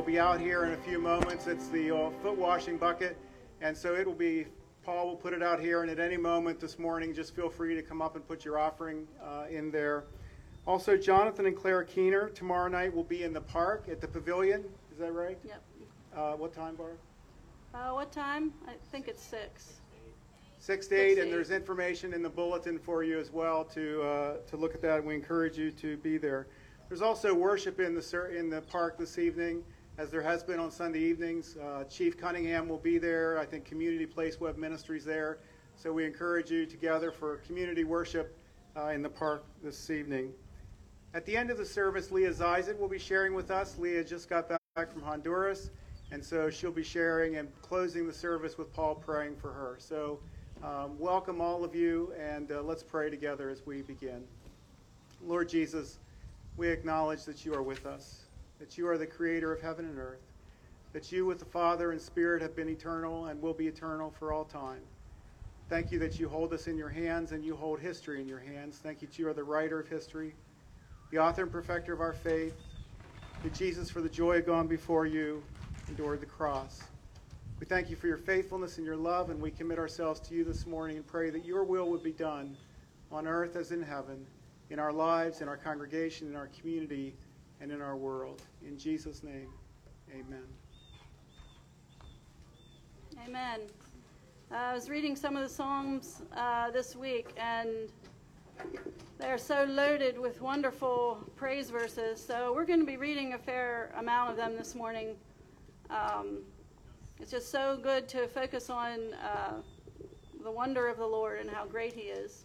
will be out here in a few moments. It's the uh, foot washing bucket. And so it will be, Paul will put it out here. And at any moment this morning, just feel free to come up and put your offering uh, in there. Also, Jonathan and Clara Keener tomorrow night will be in the park at the pavilion. Is that right? Yep. Uh, what time, Barb? Uh, what time? I think it's six. Six to eight, and there's information in the bulletin for you as well to uh, to look at that. We encourage you to be there. There's also worship in the in the park this evening, as there has been on Sunday evenings. Uh, Chief Cunningham will be there. I think Community Place Web Ministries there. So we encourage you to gather for community worship uh, in the park this evening. At the end of the service, Leah Zizek will be sharing with us. Leah just got back from Honduras, and so she'll be sharing and closing the service with Paul praying for her. So um, welcome all of you, and uh, let's pray together as we begin. Lord Jesus, we acknowledge that you are with us, that you are the creator of heaven and earth, that you with the Father and Spirit have been eternal and will be eternal for all time. Thank you that you hold us in your hands and you hold history in your hands. Thank you that you are the writer of history, the author and perfecter of our faith, that Jesus, for the joy of gone before you, endured the cross. We thank you for your faithfulness and your love, and we commit ourselves to you this morning and pray that your will would be done on earth as in heaven, in our lives, in our congregation, in our community, and in our world. In Jesus' name, amen. Amen. Uh, I was reading some of the Psalms uh, this week, and they're so loaded with wonderful praise verses. So we're going to be reading a fair amount of them this morning. Um, it's just so good to focus on uh, the wonder of the Lord and how great He is.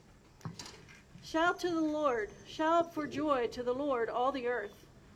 Shout to the Lord, shout for joy to the Lord, all the earth.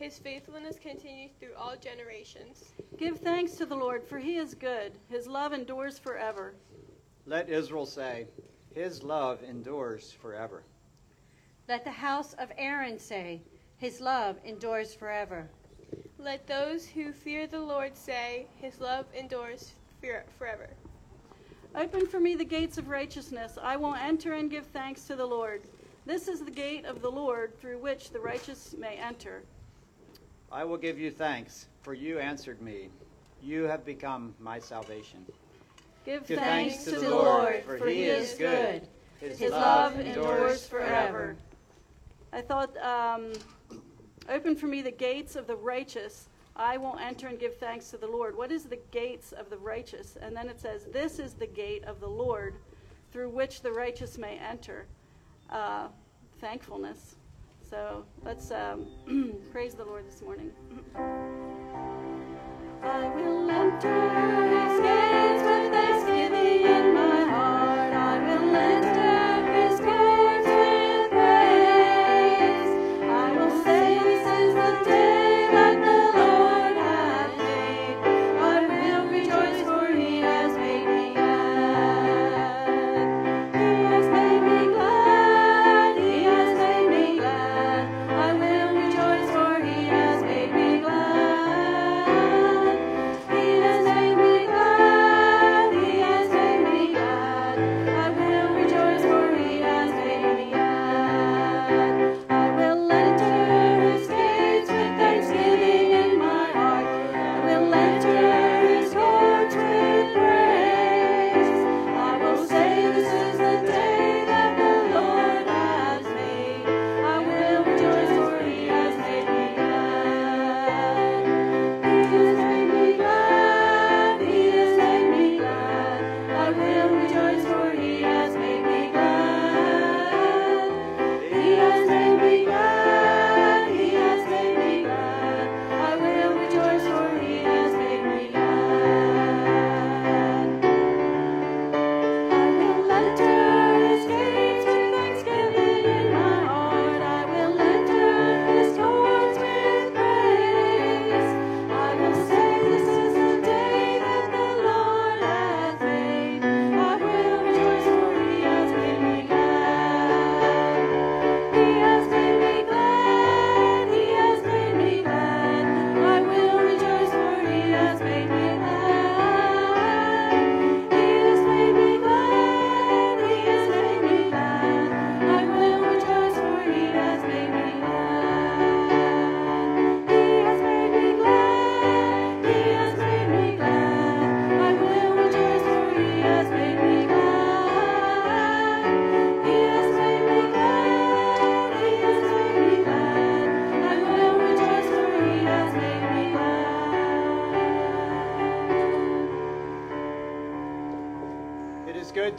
His faithfulness continues through all generations. Give thanks to the Lord, for he is good. His love endures forever. Let Israel say, His love endures forever. Let the house of Aaron say, His love endures forever. Let those who fear the Lord say, His love endures forever. Open for me the gates of righteousness. I will enter and give thanks to the Lord. This is the gate of the Lord through which the righteous may enter. I will give you thanks, for you answered me. You have become my salvation. Give, give thanks, thanks, to the Lord, for, he is good. His, His love, love endures forever. I thought, um, open for me the gates of the righteous. I will enter and give thanks to the Lord. What is the gates of the righteous? And then it says, This is the gate of the Lord through which the righteous may enter. Uh, thankfulness. So let's um, praise the Lord this morning. I will enter his gates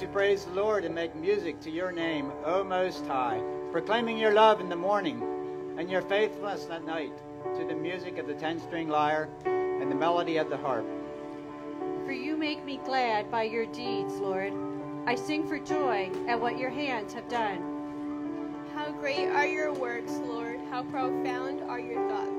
to praise the Lord and make music to your name, O Most High, proclaiming your love in the morning and your faithfulness at night to the music of the ten-string lyre and the melody of the harp. For you make me glad by your deeds, Lord. I sing for joy at what your hands have done. How great are your works, Lord. How profound are your thoughts.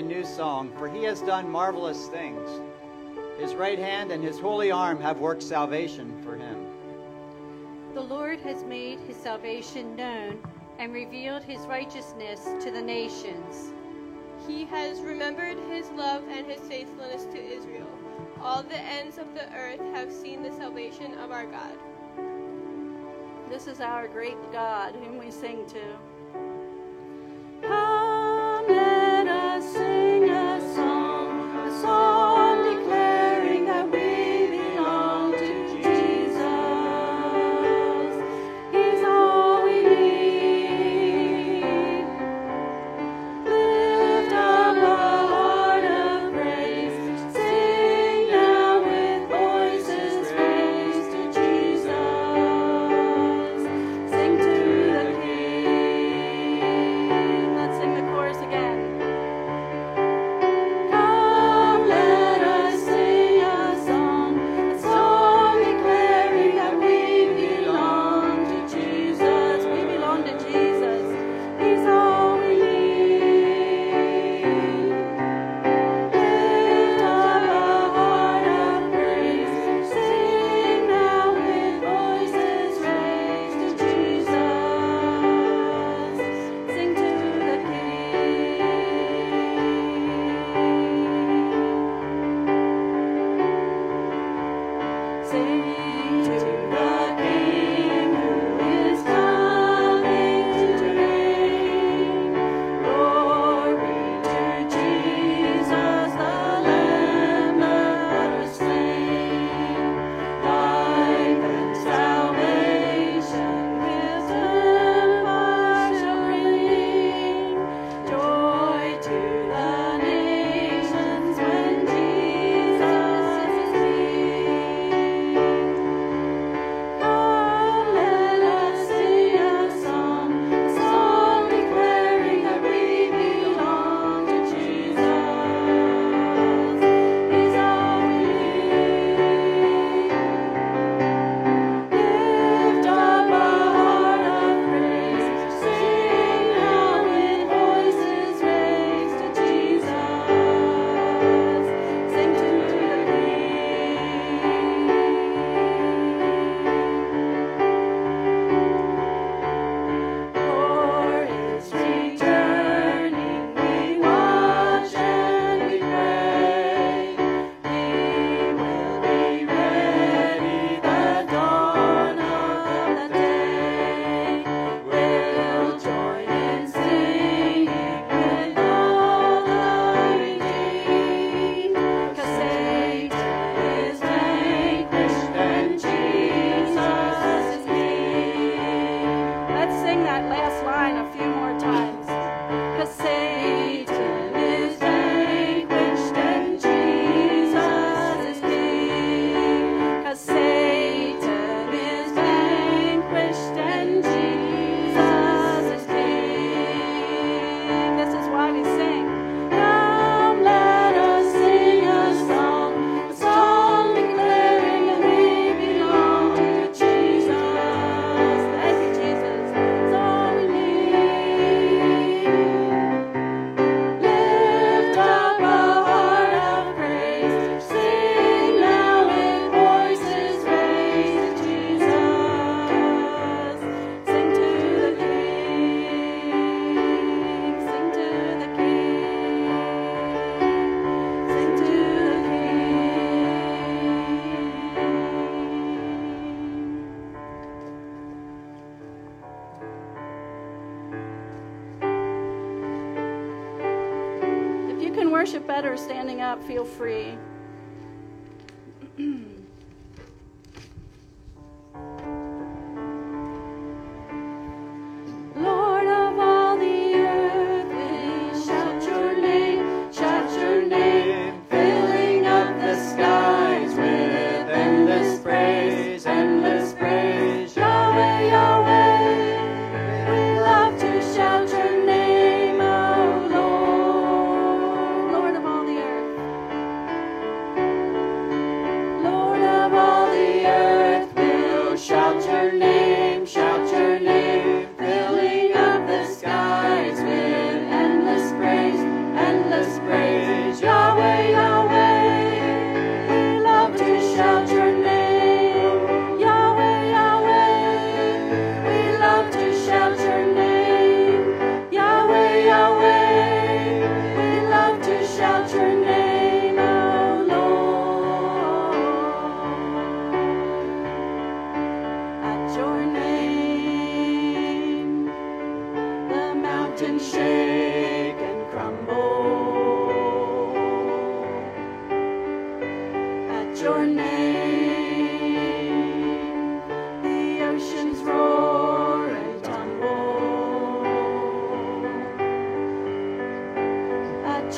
a new song, for he has done marvelous things. His right hand and his holy arm have worked salvation for him. The Lord has made his salvation known and revealed his righteousness to the nations. He has remembered his love and his faithfulness to Israel. All the ends of the earth have seen the salvation of our God. This is our great God whom we sing to.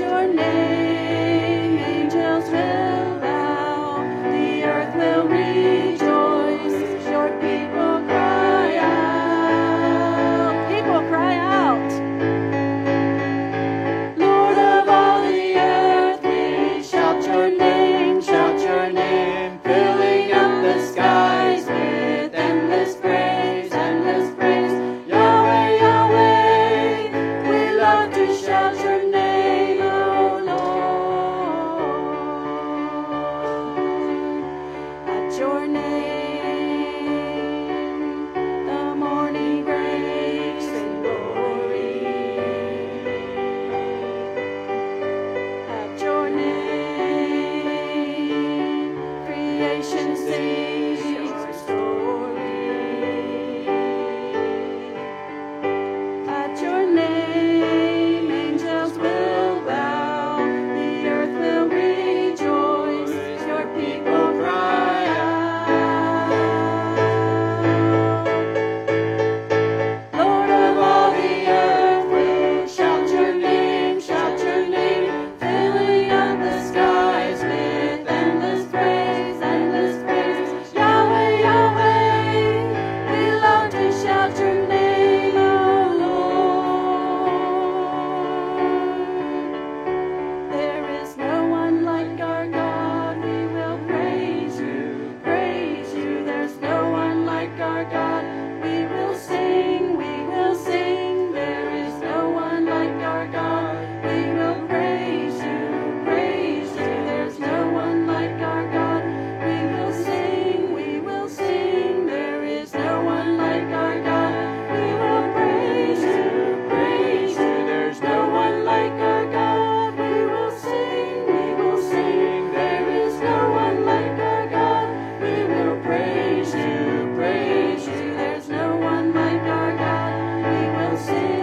your name. sin.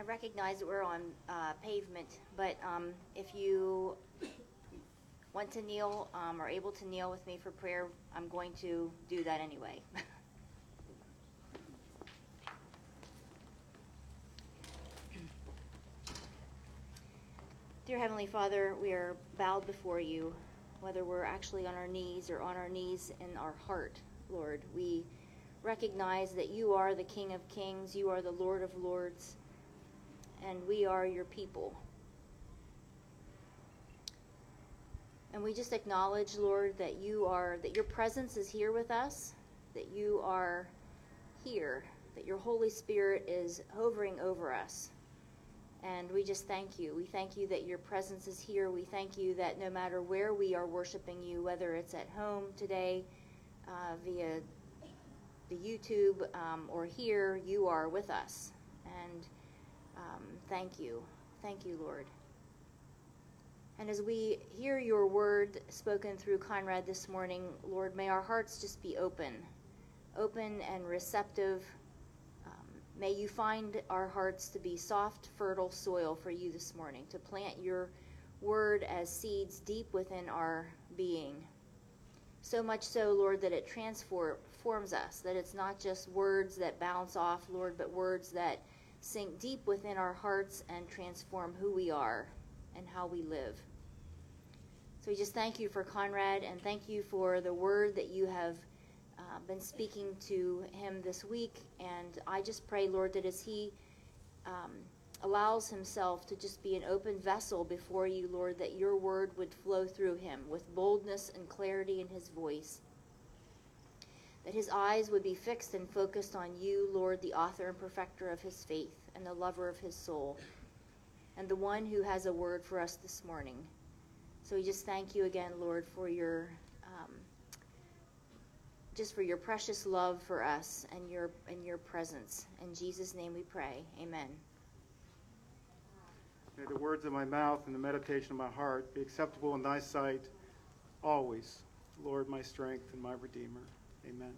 I recognize that we're on uh, pavement, but um, if you want to kneel um, or able to kneel with me for prayer, I'm going to do that anyway. Dear Heavenly Father, we are bowed before you, whether we're actually on our knees or on our knees in our heart, Lord. We recognize that you are the King of Kings, you are the Lord of Lords and we are your people. And we just acknowledge, Lord, that you are, that your presence is here with us, that you are here, that your Holy Spirit is hovering over us. And we just thank you. We thank you that your presence is here. We thank you that no matter where we are worshiping you, whether it's at home today uh, via the YouTube um, or here, you are with us. And um, thank you. Thank you, Lord. And as we hear your word spoken through Conrad this morning, Lord, may our hearts just be open, open and receptive. Um, may you find our hearts to be soft, fertile soil for you this morning, to plant your word as seeds deep within our being. So much so, Lord, that it transforms us, that it's not just words that bounce off, Lord, but words that sink deep within our hearts and transform who we are and how we live. So we just thank you for Conrad and thank you for the word that you have uh, been speaking to him this week. And I just pray, Lord, that as he um, allows himself to just be an open vessel before you, Lord, that your word would flow through him with boldness and clarity in his voice that his eyes would be fixed and focused on you, Lord, the author and perfecter of his faith and the lover of his soul, and the one who has a word for us this morning. So we just thank you again, Lord, for your um, just for your precious love for us and your and your presence. In Jesus' name we pray. Amen. May the words of my mouth and the meditation of my heart be acceptable in thy sight always, Lord, my strength and my redeemer. Amen.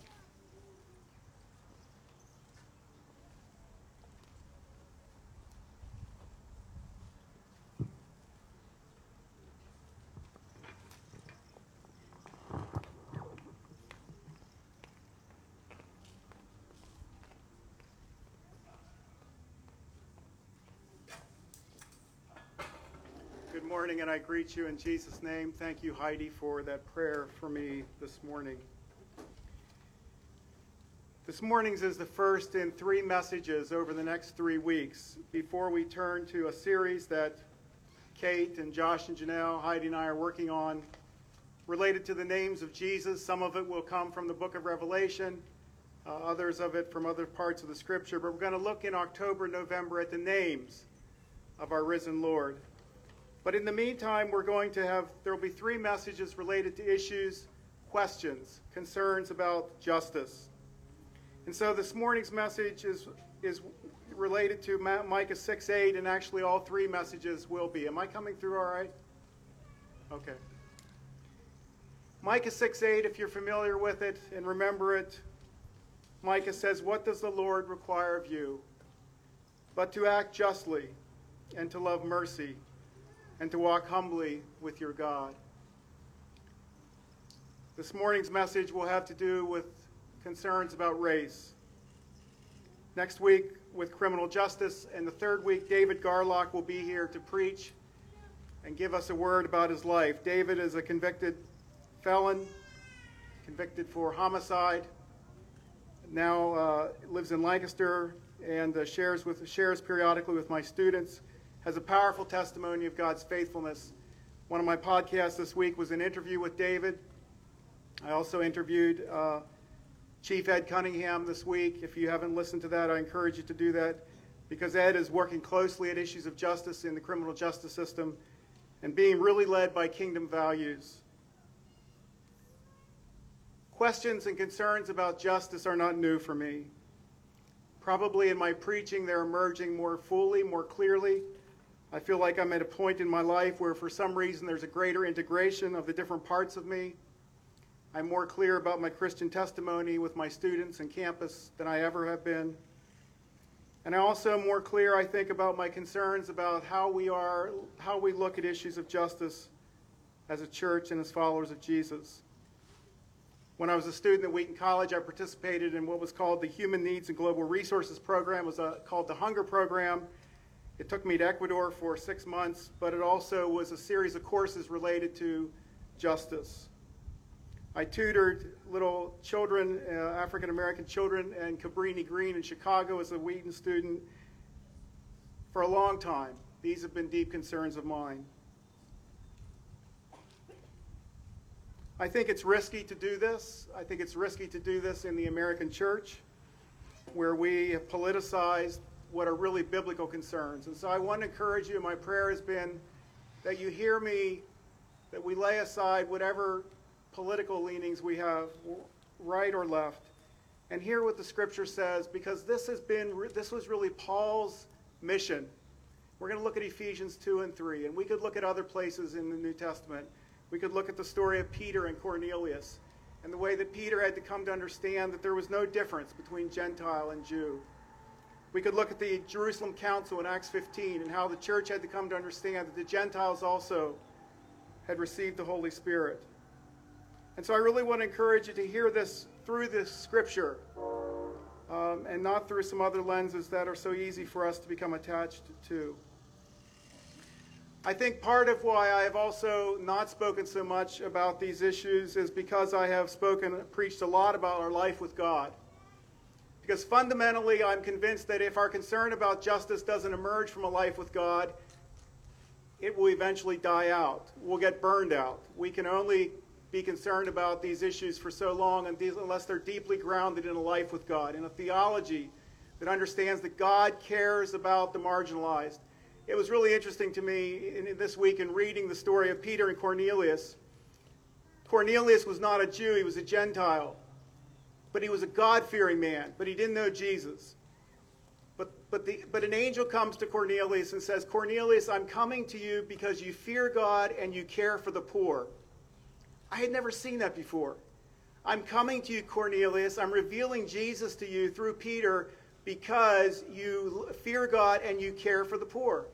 Good morning, and I greet you in Jesus' name. Thank you, Heidi, for that prayer for me this morning. This morning's is the first in three messages over the next three weeks before we turn to a series that Kate and Josh and Janelle, Heidi and I are working on related to the names of Jesus. Some of it will come from the book of Revelation, uh, others of it from other parts of the scripture. But we're going to look in October, November at the names of our risen Lord. But in the meantime, we're going to have, there will be three messages related to issues, questions, concerns about justice. And so this morning's message is, is related to Micah 6 8, and actually all three messages will be. Am I coming through all right? Okay. Micah 6 8, if you're familiar with it and remember it, Micah says, What does the Lord require of you? But to act justly, and to love mercy, and to walk humbly with your God. This morning's message will have to do with concerns about race. Next week, with criminal justice, and the third week, David Garlock will be here to preach and give us a word about his life. David is a convicted felon, convicted for homicide, now uh, lives in Lancaster and uh, shares with shares periodically with my students. Has a powerful testimony of God's faithfulness. One of my podcasts this week was an interview with David. I also interviewed uh, Chief Ed Cunningham this week. If you haven't listened to that, I encourage you to do that because Ed is working closely at issues of justice in the criminal justice system and being really led by kingdom values. Questions and concerns about justice are not new for me. Probably in my preaching, they're emerging more fully, more clearly. I feel like I'm at a point in my life where, for some reason, there's a greater integration of the different parts of me. I'm more clear about my Christian testimony with my students and campus than I ever have been. And I also more clear, I think, about my concerns about how we are, how we look at issues of justice as a church and as followers of Jesus. When I was a student at Wheaton College, I participated in what was called the Human Needs and Global Resources Program. It was a, called the Hunger Program. It took me to Ecuador for six months, but it also was a series of courses related to justice. I tutored little children, uh, African American children, and Cabrini Green in Chicago as a Wheaton student for a long time. These have been deep concerns of mine. I think it's risky to do this. I think it's risky to do this in the American church where we have politicized what are really biblical concerns. And so I want to encourage you, my prayer has been that you hear me, that we lay aside whatever political leanings we have, right or left, and hear what the scripture says, because this has been, this was really Paul's mission. We're going to look at Ephesians 2 and 3, and we could look at other places in the New Testament. We could look at the story of Peter and Cornelius, and the way that Peter had to come to understand that there was no difference between Gentile and Jew. We could look at the Jerusalem Council in Acts 15 and how the church had to come to understand that the Gentiles also had received the Holy Spirit. And so I really want to encourage you to hear this through this scripture um, and not through some other lenses that are so easy for us to become attached to. I think part of why I have also not spoken so much about these issues is because I have spoken, preached a lot about our life with God. Because fundamentally, I'm convinced that if our concern about justice doesn't emerge from a life with God, it will eventually die out. We'll get burned out. We can only be concerned about these issues for so long unless they're deeply grounded in a life with God, in a theology that understands that God cares about the marginalized. It was really interesting to me in, in this week in reading the story of Peter and Cornelius. Cornelius was not a Jew, he was a Gentile. But he was a God fearing man, but he didn't know Jesus. But, but, the, but an angel comes to Cornelius and says, Cornelius, I'm coming to you because you fear God and you care for the poor. I had never seen that before. I'm coming to you, Cornelius. I'm revealing Jesus to you through Peter because you fear God and you care for the poor.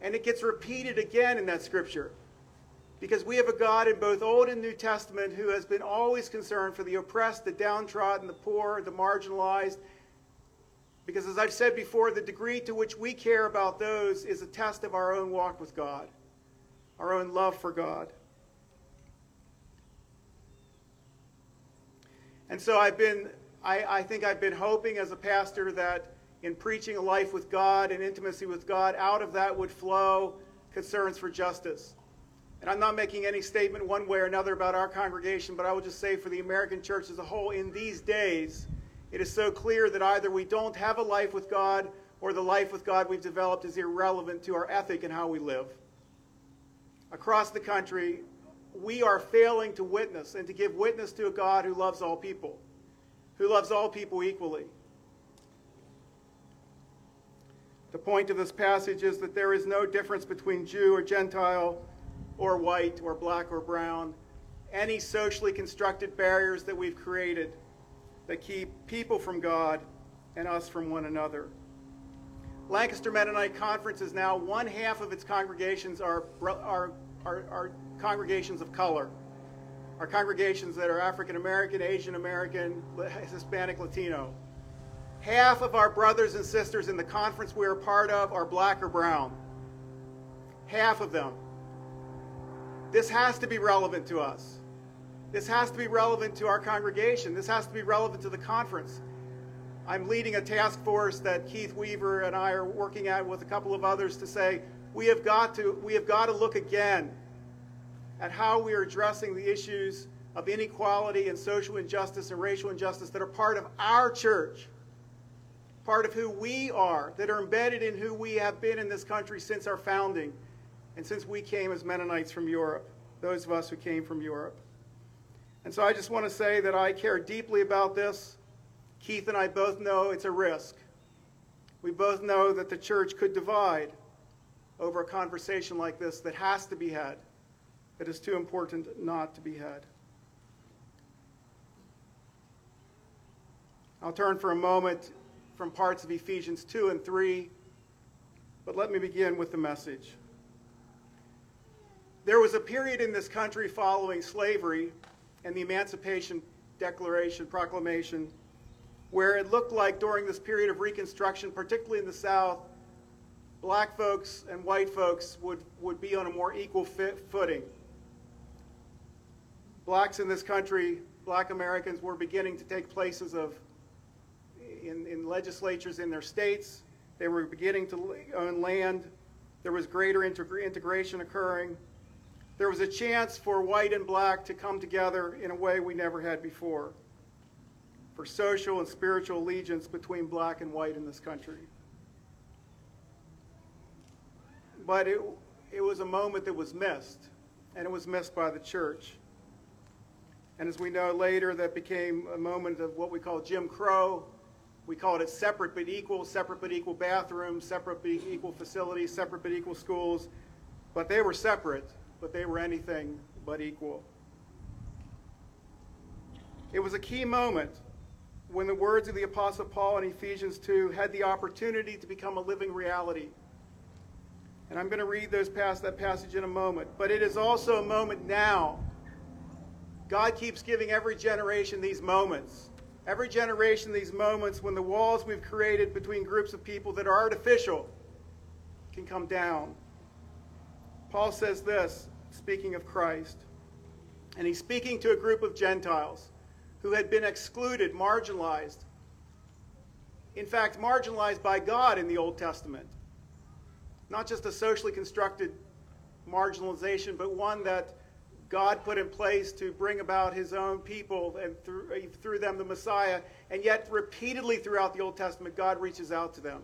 And it gets repeated again in that scripture. Because we have a God in both Old and New Testament who has been always concerned for the oppressed, the downtrodden, the poor, the marginalized. Because as I've said before, the degree to which we care about those is a test of our own walk with God, our own love for God. And so I've been, I, I think I've been hoping as a pastor that in preaching a life with God and intimacy with God, out of that would flow concerns for justice. And I'm not making any statement one way or another about our congregation, but I will just say for the American church as a whole, in these days, it is so clear that either we don't have a life with God or the life with God we've developed is irrelevant to our ethic and how we live. Across the country, we are failing to witness and to give witness to a God who loves all people, who loves all people equally. The point of this passage is that there is no difference between Jew or Gentile or white or black or brown. Any socially constructed barriers that we've created that keep people from God and us from one another. Lancaster Mennonite Conference is now one half of its congregations are, are, are congregations of color. our congregations that are African American, Asian American, Hispanic, Latino. Half of our brothers and sisters in the conference we are part of are black or brown. Half of them. This has to be relevant to us. This has to be relevant to our congregation. This has to be relevant to the conference. I'm leading a task force that Keith Weaver and I are working at with a couple of others to say we have got to we have got to look again at how we are addressing the issues of inequality and social injustice and racial injustice that are part of our church, part of who we are, that are embedded in who we have been in this country since our founding and since we came as Mennonites from Europe, those of us who came from Europe. And so I just want to say that I care deeply about this. Keith and I both know it's a risk. We both know that the church could divide over a conversation like this that has to be had, that is too important not to be had. I'll turn for a moment from parts of Ephesians 2 and 3, but let me begin with the message. There was a period in this country following slavery and the Emancipation Declaration, Proclamation, where it looked like during this period of Reconstruction, particularly in the South, black folks and white folks would, would be on a more equal footing. Blacks in this country, black Americans, were beginning to take places of in, in legislatures in their states. They were beginning to own land. There was greater integra- integration occurring. There was a chance for white and black to come together in a way we never had before for social and spiritual allegiance between black and white in this country. But it, it was a moment that was missed, and it was missed by the church. And as we know later, that became a moment of what we call Jim Crow. We called it separate but equal, separate but equal bathrooms, separate but equal facilities, separate but equal schools. But they were separate, but they were anything but equal. It was a key moment when the words of the Apostle Paul in Ephesians 2 had the opportunity to become a living reality. And I'm going to read those past that passage in a moment. But it is also a moment now. God keeps giving every generation these moments. Every generation these moments when the walls we've created between groups of people that are artificial can come down. Paul says this, speaking of Christ. And he's speaking to a group of Gentiles who had been excluded, marginalized. In fact, marginalized by God in the Old Testament. Not just a socially constructed marginalization, but one that God put in place to bring about his own people and through, uh, through them the Messiah. And yet, repeatedly throughout the Old Testament, God reaches out to them.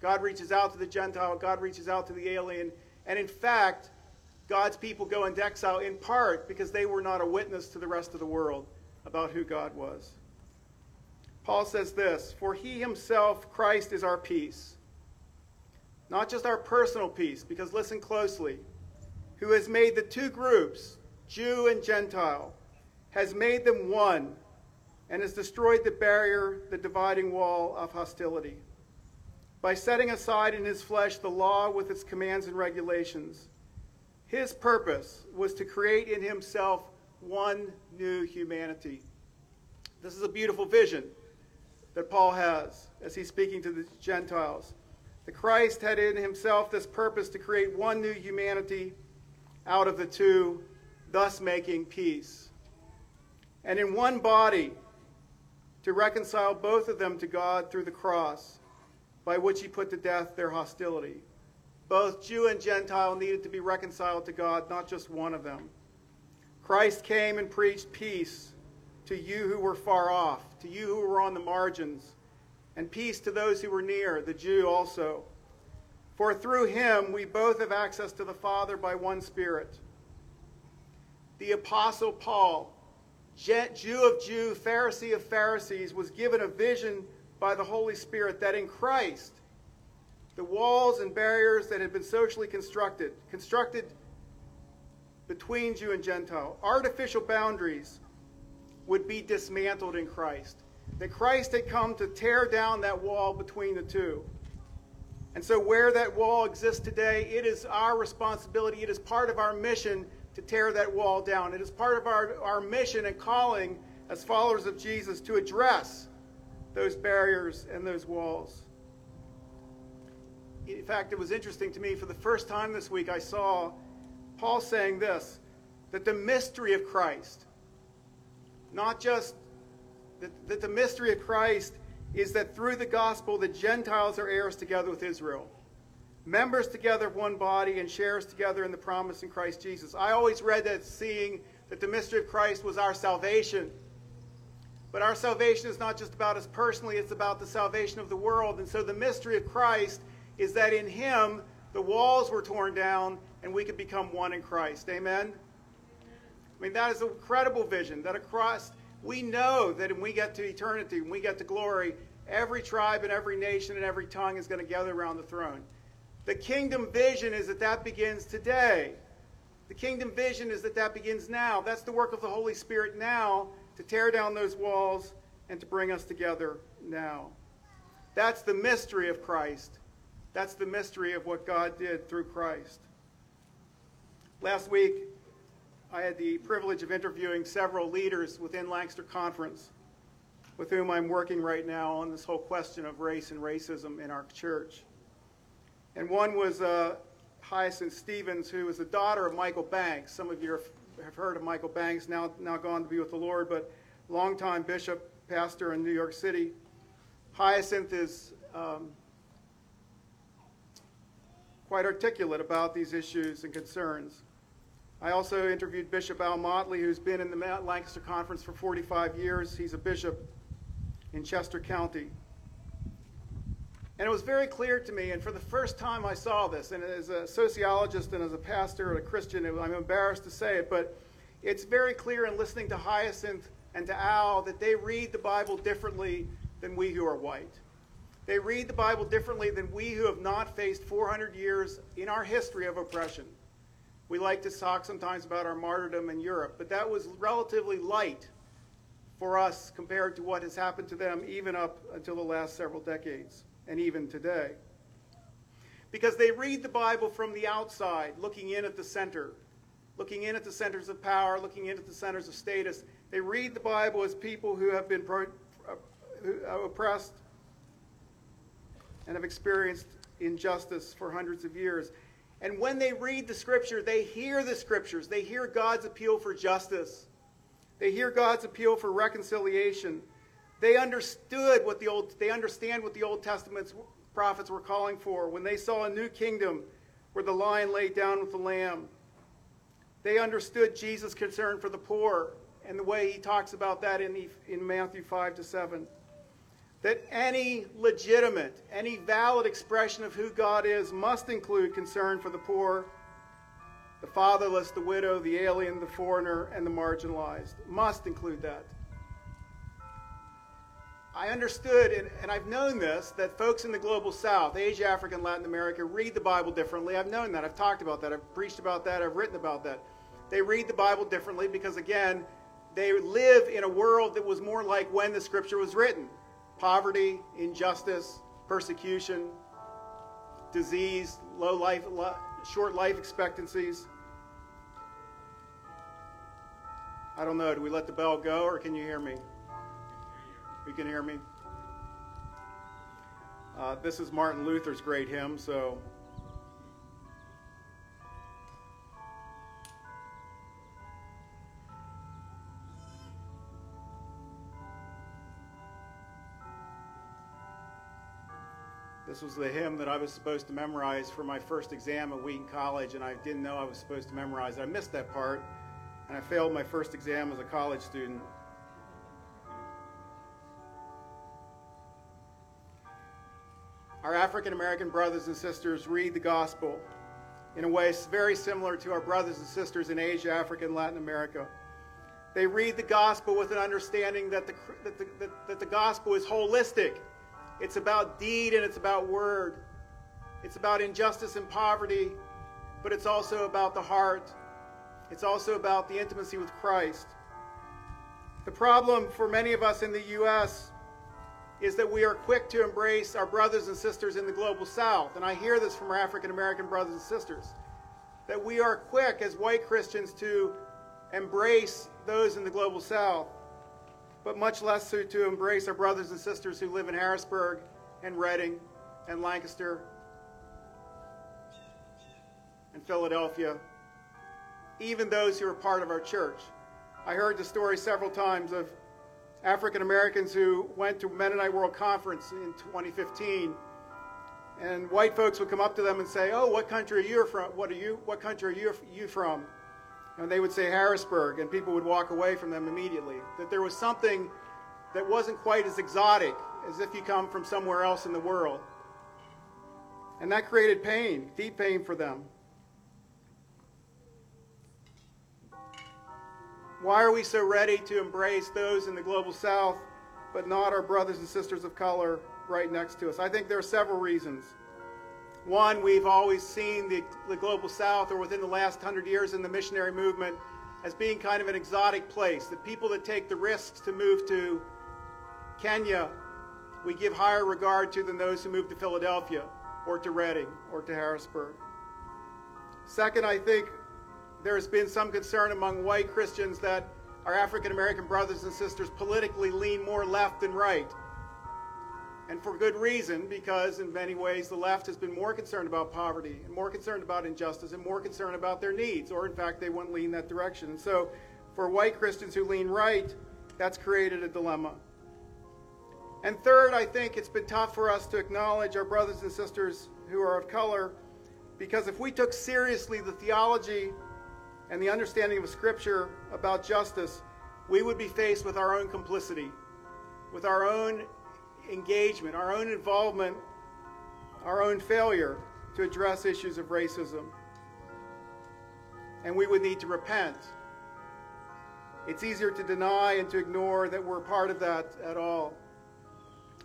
God reaches out to the Gentile, God reaches out to the alien. And in fact, God's people go into exile in part because they were not a witness to the rest of the world about who God was. Paul says this For he himself, Christ, is our peace. Not just our personal peace, because listen closely, who has made the two groups, Jew and Gentile, has made them one, and has destroyed the barrier, the dividing wall of hostility. By setting aside in his flesh the law with its commands and regulations, his purpose was to create in himself one new humanity. This is a beautiful vision that Paul has as he's speaking to the Gentiles. The Christ had in himself this purpose to create one new humanity out of the two, thus making peace. And in one body, to reconcile both of them to God through the cross, by which he put to death their hostility. Both Jew and Gentile needed to be reconciled to God, not just one of them. Christ came and preached peace to you who were far off, to you who were on the margins, and peace to those who were near, the Jew also. For through him we both have access to the Father by one Spirit. The Apostle Paul, Jew of Jew, Pharisee of Pharisees, was given a vision by the Holy Spirit that in Christ, the walls and barriers that had been socially constructed, constructed between Jew and Gentile, artificial boundaries would be dismantled in Christ. That Christ had come to tear down that wall between the two. And so, where that wall exists today, it is our responsibility, it is part of our mission to tear that wall down. It is part of our, our mission and calling as followers of Jesus to address those barriers and those walls. In fact, it was interesting to me for the first time this week, I saw Paul saying this that the mystery of Christ, not just that, that the mystery of Christ is that through the gospel, the Gentiles are heirs together with Israel, members together of one body, and shares together in the promise in Christ Jesus. I always read that seeing that the mystery of Christ was our salvation. But our salvation is not just about us personally, it's about the salvation of the world. And so the mystery of Christ is that in him the walls were torn down and we could become one in Christ. Amen? I mean, that is an incredible vision that across, we know that when we get to eternity, when we get to glory, every tribe and every nation and every tongue is going to gather around the throne. The kingdom vision is that that begins today. The kingdom vision is that that begins now. That's the work of the Holy Spirit now to tear down those walls and to bring us together now. That's the mystery of Christ. That's the mystery of what God did through Christ. Last week, I had the privilege of interviewing several leaders within Lancaster Conference with whom I'm working right now on this whole question of race and racism in our church. And one was uh, Hyacinth Stevens, who is the daughter of Michael Banks. Some of you have heard of Michael Banks, now, now gone to be with the Lord, but longtime bishop, pastor in New York City. Hyacinth is um, quite articulate about these issues and concerns. I also interviewed Bishop Al Motley, who's been in the Lancaster Conference for 45 years. He's a bishop in Chester County. And it was very clear to me, and for the first time I saw this, and as a sociologist and as a pastor and a Christian, I'm embarrassed to say it, but it's very clear in listening to Hyacinth and to Al that they read the Bible differently than we who are white. They read the Bible differently than we who have not faced 400 years in our history of oppression. We like to talk sometimes about our martyrdom in Europe, but that was relatively light for us compared to what has happened to them even up until the last several decades and even today. Because they read the Bible from the outside, looking in at the center, looking in at the centers of power, looking in at the centers of status. They read the Bible as people who have been pro- uh, oppressed and have experienced injustice for hundreds of years. And when they read the scripture, they hear the scriptures. They hear God's appeal for justice. They hear God's appeal for reconciliation. They understood what the old they understand what the Old Testament's prophets were calling for when they saw a new kingdom where the lion laid down with the lamb. They understood Jesus' concern for the poor and the way he talks about that in, in Matthew 5 to 7 that any legitimate, any valid expression of who God is must include concern for the poor, the fatherless, the widow, the alien, the foreigner, and the marginalized. Must include that. I understood, and, and, I've known this, that folks in the global south, Asia, Africa, and Latin America, read the Bible differently. I've known that. I've talked about that. I've preached about that. I've written about that. They read the Bible differently because, again, they live in a world that was more like when the scripture was written poverty, injustice, persecution, disease, low life, short life expectancies. I don't know. Do we let the bell go or can you hear me? You can hear me? Uh, this is Martin Luther's great hymn, so This was the hymn that I was supposed to memorize for my first exam at Wheaton College, and I didn't know I was supposed to memorize it. I missed that part, and I failed my first exam as a college student. Our African American brothers and sisters read the gospel in a way very similar to our brothers and sisters in Asia, Africa, and Latin America. They read the gospel with an understanding that the, that the, that, that the gospel is holistic it's about deed and it's about word. It's about injustice and poverty, but it's also about the heart. It's also about the intimacy with Christ. The problem for many of us in the U.S. is that we are quick to embrace our brothers and sisters in the global south. And I hear this from our African American brothers and sisters. that we are quick as white Christians to embrace those in the global south, but much less so to embrace our brothers and sisters who live in Harrisburg and Reading and Lancaster and Philadelphia, even those who are part of our church. I heard the story several times of African Americans who went to Mennonite World Conference in 2015, and white folks would come up to them and say, "Oh, what country are you from? What are you? What country are you you from?" And they would say Harrisburg, and people would walk away from them immediately. That there was something that wasn't quite as exotic as if you come from somewhere else in the world. And that created pain, deep pain for them. Why are we so ready to embrace those in the global south, but not our brothers and sisters of color right next to us? I think there are several reasons. One, we've always seen the, the global south, or within the last hundred years in the missionary movement, as being kind of an exotic place. The people that take the risks to move to Kenya, we give higher regard to than those who move to Philadelphia, or to Reading, or to Harrisburg. Second, I think there's been some concern among white Christians that our African American brothers and sisters politically lean more left than right. And for good reason, because in many ways the left has been more concerned about poverty and more concerned about injustice and more concerned about their needs, or in fact, they wouldn't lean that direction. And so, for white Christians who lean right, that's created a dilemma. And third, I think it's been tough for us to acknowledge our brothers and sisters who are of color, because if we took seriously the theology and the understanding of Scripture about justice, we would be faced with our own complicity, with our own engagement, our own involvement, our own failure to address issues of racism. And we would need to repent. It's easier to deny and to ignore that we're part of that at all.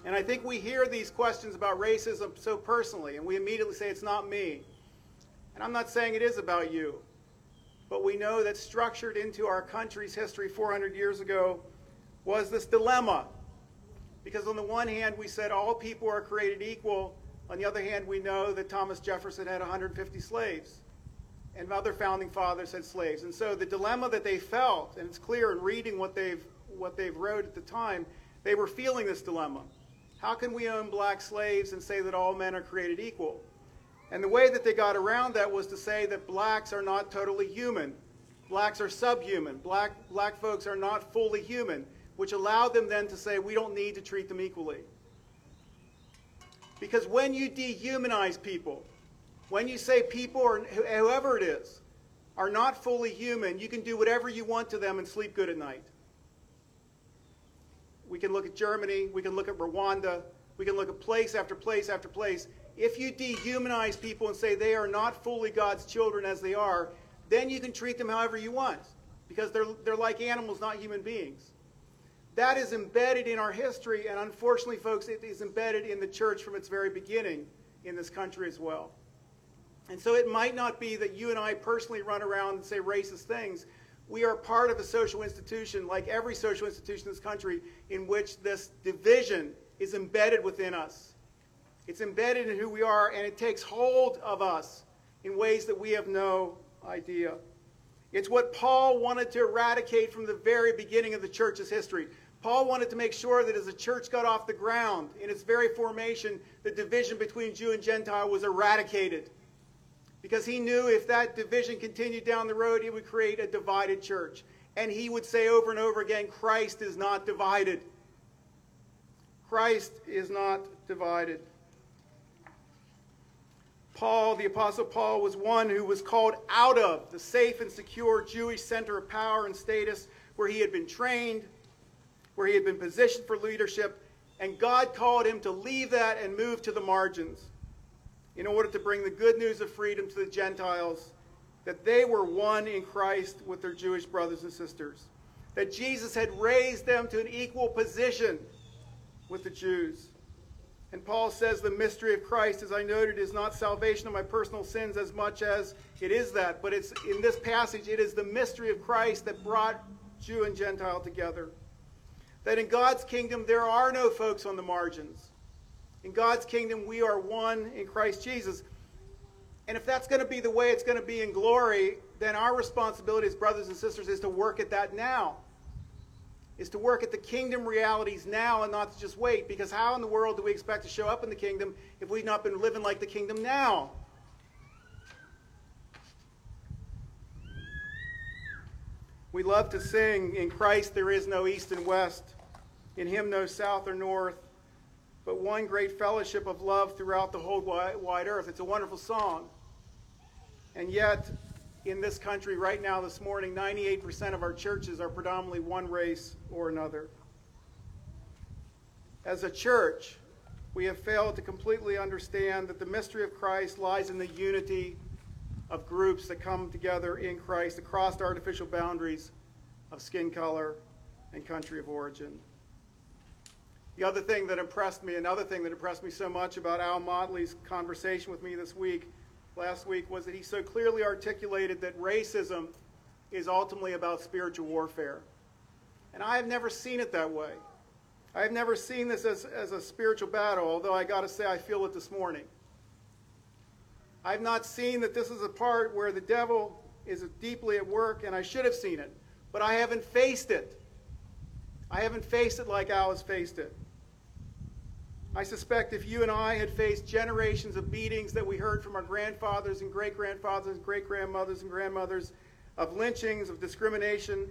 And I think we hear these questions about racism so personally, and we immediately say, it's not me. And I'm not saying it is about you. But we know that structured into our country's history 400 years ago was this dilemma. Because on the one hand, we said all people are created equal. On the other hand, we know that Thomas Jefferson had 150 slaves. And other founding fathers had slaves. And so the dilemma that they felt, and it's clear in reading what they've, what they've wrote at the time, they were feeling this dilemma. How can we own black slaves and say that all men are created equal? And the way that they got around that was to say that blacks are not totally human. Blacks are subhuman. Black, black folks are not fully human, which allowed them then to say we don't need to treat them equally. Because when you dehumanize people, when you say people or whoever it is are not fully human, you can do whatever you want to them and sleep good at night. We can look at Germany, we can look at Rwanda, we can look at place after place after place, if you dehumanize people and say they are not fully God's children as they are, then you can treat them however you want because they're, they're like animals, not human beings. That is embedded in our history, and unfortunately, folks, it is embedded in the church from its very beginning in this country as well. And so it might not be that you and I personally run around and say racist things. We are part of a social institution, like every social institution in this country, in which this division is embedded within us. It's embedded in who we are, and it takes hold of us in ways that we have no idea. It's what Paul wanted to eradicate from the very beginning of the church's history. Paul wanted to make sure that as the church got off the ground, in its very formation, the division between Jew and Gentile was eradicated. Because he knew if that division continued down the road, it would create a divided church. And he would say over and over again Christ is not divided. Christ is not divided. Paul, the Apostle Paul, was one who was called out of the safe and secure Jewish center of power and status where he had been trained, where he had been positioned for leadership, and God called him to leave that and move to the margins in order to bring the good news of freedom to the Gentiles, that they were one in Christ with their Jewish brothers and sisters, that Jesus had raised them to an equal position with the Jews. And Paul says the mystery of Christ, as I noted, is not salvation of my personal sins as much as it is that. But it's in this passage, it is the mystery of Christ that brought Jew and Gentile together. That in God's kingdom, there are no folks on the margins. In God's kingdom, we are one in Christ Jesus. And if that's going to be the way it's going to be in glory, then our responsibility as brothers and sisters is to work at that now. Is to work at the kingdom realities now and not to just wait. Because how in the world do we expect to show up in the kingdom if we've not been living like the kingdom now? We love to sing, In Christ there is no east and west, in him no south or north, but one great fellowship of love throughout the whole wide, earth. It's a wonderful song. And yet, in this country right now, this morning, 98% of our churches are predominantly one race or another. As a church, we have failed to completely understand that the mystery of Christ lies in the unity of groups that come together in Christ across artificial boundaries of skin color and country of origin. The other thing that impressed me, another thing that impressed me so much about Al Motley's conversation with me this week, last week, was that he so clearly articulated that racism is ultimately about spiritual warfare. And I have never seen it that way. I have never seen this as, as a spiritual battle, although I got to say I feel it this morning. I've not seen that this is a part where the devil is deeply at work, and I should have seen it, but I haven't faced it. I haven't faced it like Al's faced it. I suspect if you and I had faced generations of beatings that we heard from our grandfathers and great grandfathers, great grandmothers and grandmothers, of lynchings, of discrimination,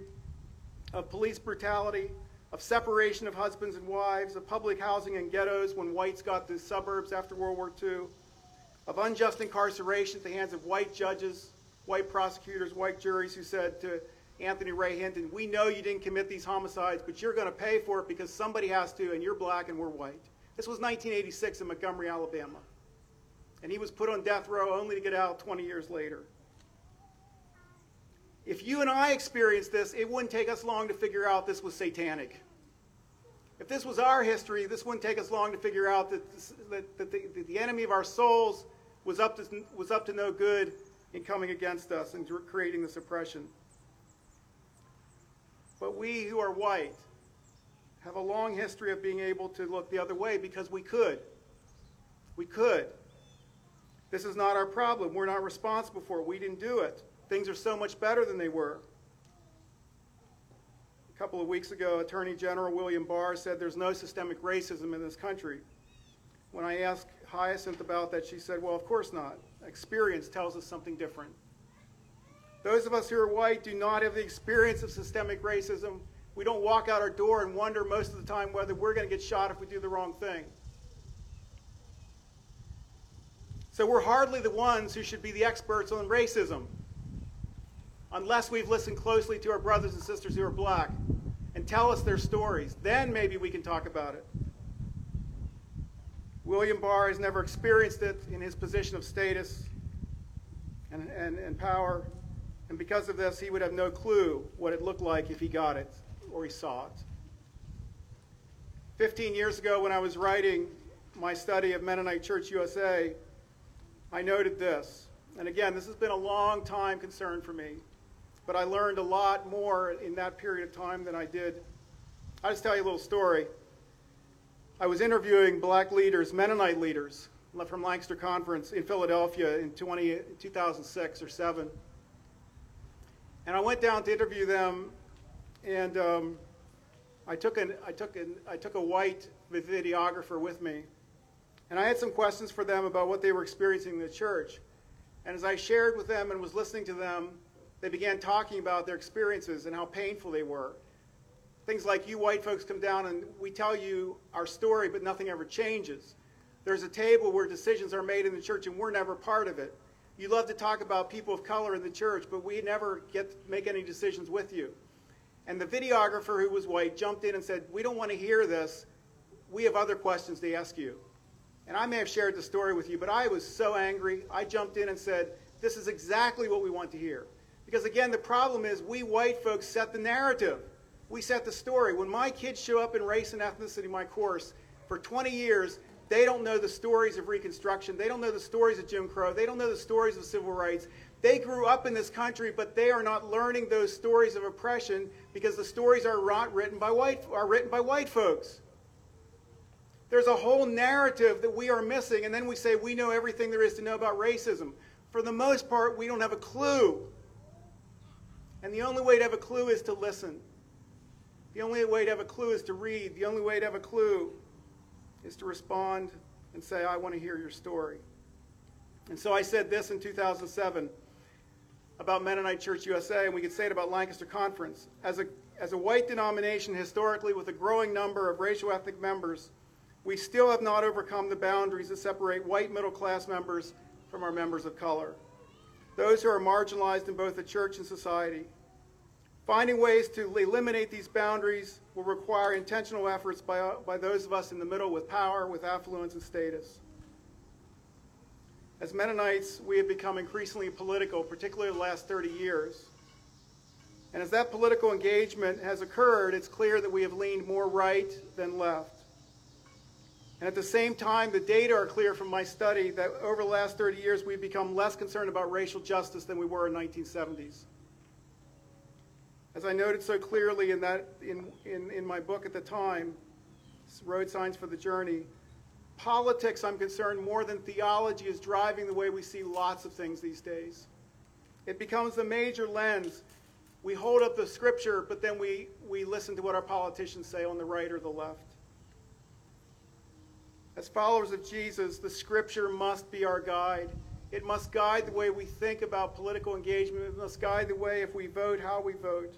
of police brutality, of separation of husbands and wives, of public housing in ghettos when whites got the suburbs after World War II, of unjust incarceration at the hands of white judges, white prosecutors, white juries who said to Anthony Ray Hinton, We know you didn't commit these homicides, but you're going to pay for it because somebody has to, and you're black and we're white. This was 1986 in Montgomery, Alabama. And he was put on death row only to get out 20 years later. If you and I experienced this, it wouldn't take us long to figure out this was satanic. If this was our history, this wouldn't take us long to figure out that, this, that, that, the, that the enemy of our souls was up, to, was up to no good in coming against us and creating this oppression. But we who are white have a long history of being able to look the other way because we could. We could. This is not our problem. We're not responsible for it. We didn't do it. Things are so much better than they were. A couple of weeks ago, Attorney General William Barr said there's no systemic racism in this country. When I asked Hyacinth about that, she said, Well, of course not. Experience tells us something different. Those of us who are white do not have the experience of systemic racism. We don't walk out our door and wonder most of the time whether we're going to get shot if we do the wrong thing. So we're hardly the ones who should be the experts on racism unless we've listened closely to our brothers and sisters who are black and tell us their stories. Then maybe we can talk about it. William Barr has never experienced it in his position of status and, and, and power, and because of this, he would have no clue what it looked like if he got it or he saw it. Fifteen years ago, when I was writing my study of Mennonite Church USA, I noted this. And again, this has been a long time concern for me, but I learned a lot more in that period of time than I did. I'll just tell you a little story. I was interviewing black leaders, Mennonite leaders, from Lancaster Conference in Philadelphia in 20, 2006 or 7. And I went down to interview them, and um, I, took an, I, took an, I took a white videographer with me. And I had some questions for them about what they were experiencing in the church. And as I shared with them and was listening to them, they began talking about their experiences and how painful they were. Things like you white folks come down and we tell you our story, but nothing ever changes. There's a table where decisions are made in the church and we're never part of it. You love to talk about people of color in the church, but we never get make any decisions with you. And the videographer who was white jumped in and said, We don't want to hear this. We have other questions to ask you. And I may have shared the story with you, but I was so angry. I jumped in and said, This is exactly what we want to hear. Because again, the problem is we white folks set the narrative we set the story. When my kids show up in race and ethnicity, my course, for 20 years, they don't know the stories of Reconstruction. They don't know the stories of Jim Crow. They don't know the stories of civil rights. They grew up in this country, but they are not learning those stories of oppression because the stories are written by white, are written by white folks. There's a whole narrative that we are missing, and then we say we know everything there is to know about racism. for the most part, we don't have a clue. And the only way to have a clue is to listen. The only way to have a clue is to read. The only way to have a clue is to respond and say, I want to hear your story. And so I said this in 2007 about Mennonite Church USA, and we could say it about Lancaster Conference. As a, as a white denomination, historically, with a growing number of racial ethnic members, we still have not overcome the boundaries that separate white middle class members from our members of color, those who are marginalized in both the church and society. Finding ways to eliminate these boundaries will require intentional efforts by, by those of us in the middle with power, with affluence, and status. As Mennonites, we have become increasingly political, particularly the last 30 years. And as that political engagement has occurred, it's clear that we have leaned more right than left. And at the same time, the data are clear from my study that over the last 30 years, we've become less concerned about racial justice than we were in 1970s. As I noted so clearly in, that, in, in, in my book at the time, Road Signs for the Journey, politics, I'm concerned, more than theology, is driving the way we see lots of things these days. It becomes the major lens. We hold up the scripture, but then we, we listen to what our politicians say on the right or the left. As followers of Jesus, the scripture must be our guide. It must guide the way we think about political engagement. It must guide the way, if we vote, how we vote.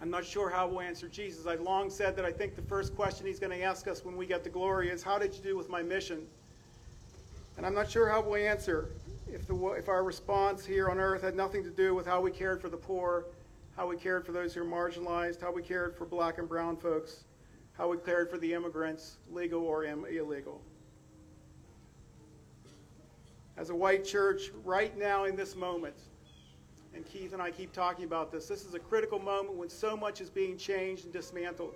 I'm not sure how we'll answer Jesus. I've long said that I think the first question he's going to ask us when we get to glory is, How did you do with my mission? And I'm not sure how we'll answer if, the, if our response here on earth had nothing to do with how we cared for the poor, how we cared for those who are marginalized, how we cared for black and brown folks, how we cared for the immigrants, legal or illegal. As a white church, right now in this moment, and Keith and I keep talking about this. This is a critical moment when so much is being changed and dismantled.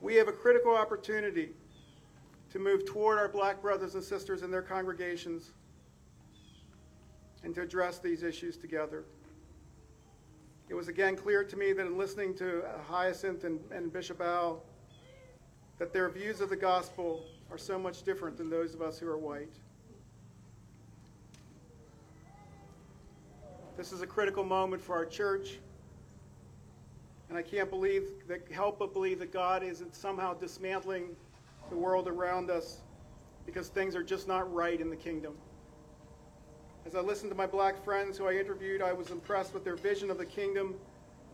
We have a critical opportunity to move toward our black brothers and sisters and their congregations and to address these issues together. It was again clear to me that in listening to Hyacinth and, and Bishop Al, that their views of the gospel are so much different than those of us who are white. This is a critical moment for our church. And I can't believe that, help but believe that God isn't somehow dismantling the world around us because things are just not right in the kingdom. As I listened to my black friends who I interviewed, I was impressed with their vision of the kingdom,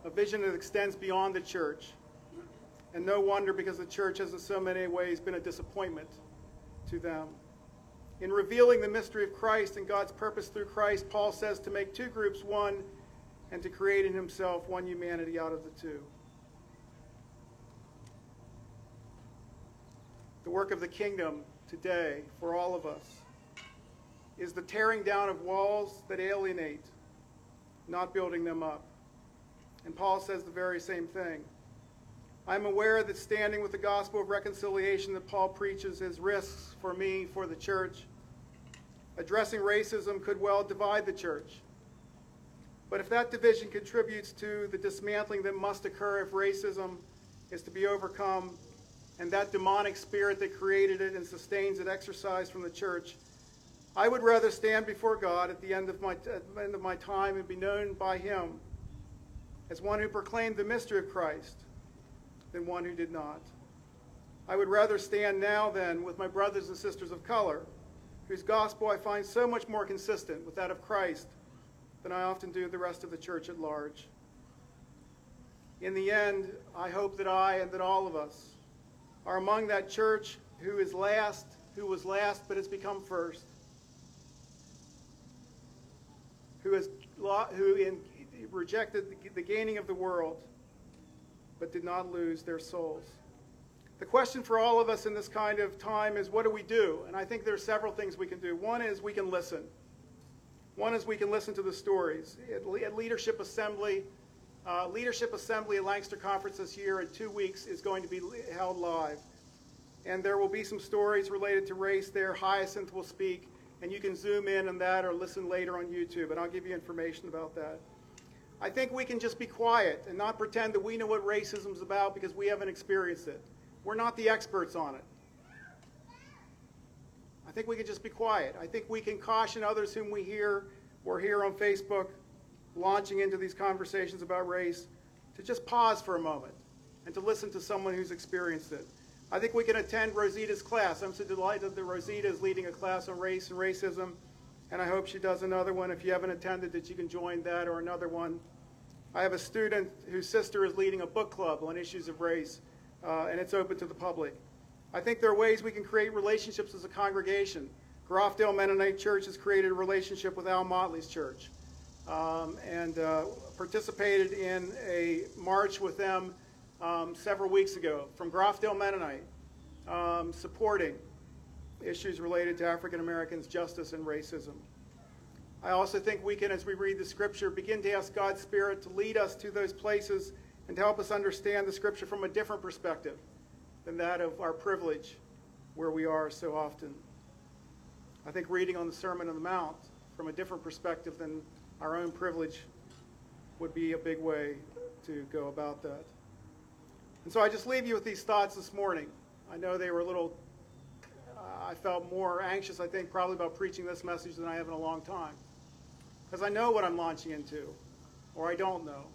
a vision that extends beyond the church. And no wonder because the church has in so many ways been a disappointment to them. In revealing the mystery of Christ and God's purpose through Christ, Paul says to make two groups one and to create in himself one humanity out of the two. The work of the kingdom today for all of us is the tearing down of walls that alienate, not building them up. And Paul says the very same thing. I'm aware that standing with the gospel of reconciliation that Paul preaches has risks for me, for the church. Addressing racism could well divide the church. But if that division contributes to the dismantling that must occur if racism is to be overcome, and that demonic spirit that created it and sustains it exercised from the church, I would rather stand before God at the end of my, at the end of my time and be known by Him as one who proclaimed the mystery of Christ than one who did not. I would rather stand now then with my brothers and sisters of color, whose gospel I find so much more consistent with that of Christ than I often do the rest of the church at large. In the end, I hope that I and that all of us are among that church who is last, who was last but has become first, who has who in, rejected the, the gaining of the world but did not lose their souls. The question for all of us in this kind of time is what do we do? And I think there are several things we can do. One is we can listen. One is we can listen to the stories. At, Leadership Assembly, uh, Leadership Assembly at Lancaster Conference this year in two weeks is going to be held live. And there will be some stories related to race there. Hyacinth will speak, and you can zoom in on that or listen later on YouTube, and I'll give you information about that. I think we can just be quiet and not pretend that we know what racism is about because we haven't experienced it. We're not the experts on it. I think we can just be quiet. I think we can caution others whom we hear or hear on Facebook launching into these conversations about race to just pause for a moment and to listen to someone who's experienced it. I think we can attend Rosita's class. I'm so delighted that Rosita is leading a class on race and racism, and I hope she does another one. If you haven't attended, that you can join that or another one. I have a student whose sister is leading a book club on issues of race, uh, and it's open to the public. I think there are ways we can create relationships as a congregation. Groffdale Mennonite Church has created a relationship with Al Motley's church um, and uh, participated in a march with them um, several weeks ago from Groffdale Mennonite, um, supporting issues related to African Americans' justice and racism. I also think we can, as we read the scripture, begin to ask God's Spirit to lead us to those places and to help us understand the scripture from a different perspective than that of our privilege where we are so often. I think reading on the Sermon on the Mount from a different perspective than our own privilege would be a big way to go about that. And so I just leave you with these thoughts this morning. I know they were a little, I felt more anxious, I think, probably about preaching this message than I have in a long time. Because I know what I'm launching into, or I don't know.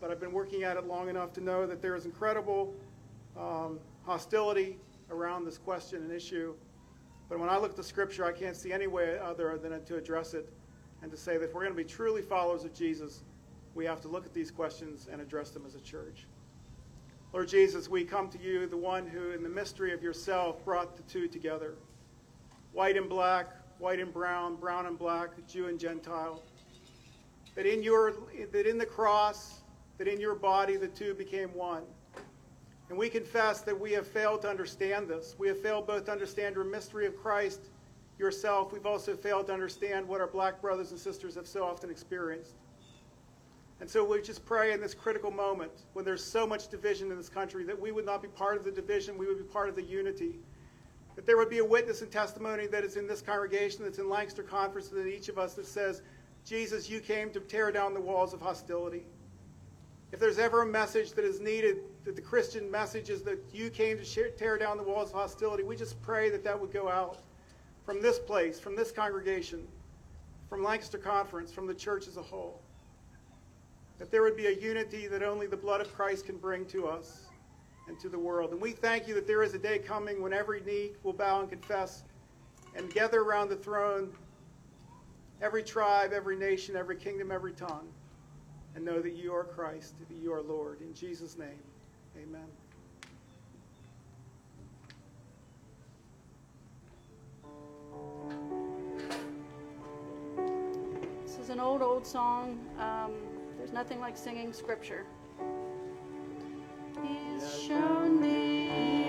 But I've been working at it long enough to know that there is incredible um, hostility around this question and issue. But when I look at the scripture, I can't see any way other than to address it and to say that if we're going to be truly followers of Jesus, we have to look at these questions and address them as a church. Lord Jesus, we come to you, the one who, in the mystery of yourself, brought the two together white and black, white and brown, brown and black, Jew and Gentile. That in, your, that in the cross, that in your body, the two became one. And we confess that we have failed to understand this. We have failed both to understand your mystery of Christ yourself. We've also failed to understand what our black brothers and sisters have so often experienced. And so we just pray in this critical moment when there's so much division in this country that we would not be part of the division, we would be part of the unity. That there would be a witness and testimony that is in this congregation, that's in Lancaster Conference, that each of us that says, Jesus, you came to tear down the walls of hostility. If there's ever a message that is needed, that the Christian message is that you came to tear down the walls of hostility, we just pray that that would go out from this place, from this congregation, from Lancaster Conference, from the church as a whole that there would be a unity that only the blood of Christ can bring to us and to the world. And we thank you that there is a day coming when every knee will bow and confess and gather around the throne every tribe, every nation, every kingdom, every tongue, and know that you are Christ, that you are Lord. In Jesus' name, amen. This is an old, old song. Um, there's nothing like singing scripture. He's shown me.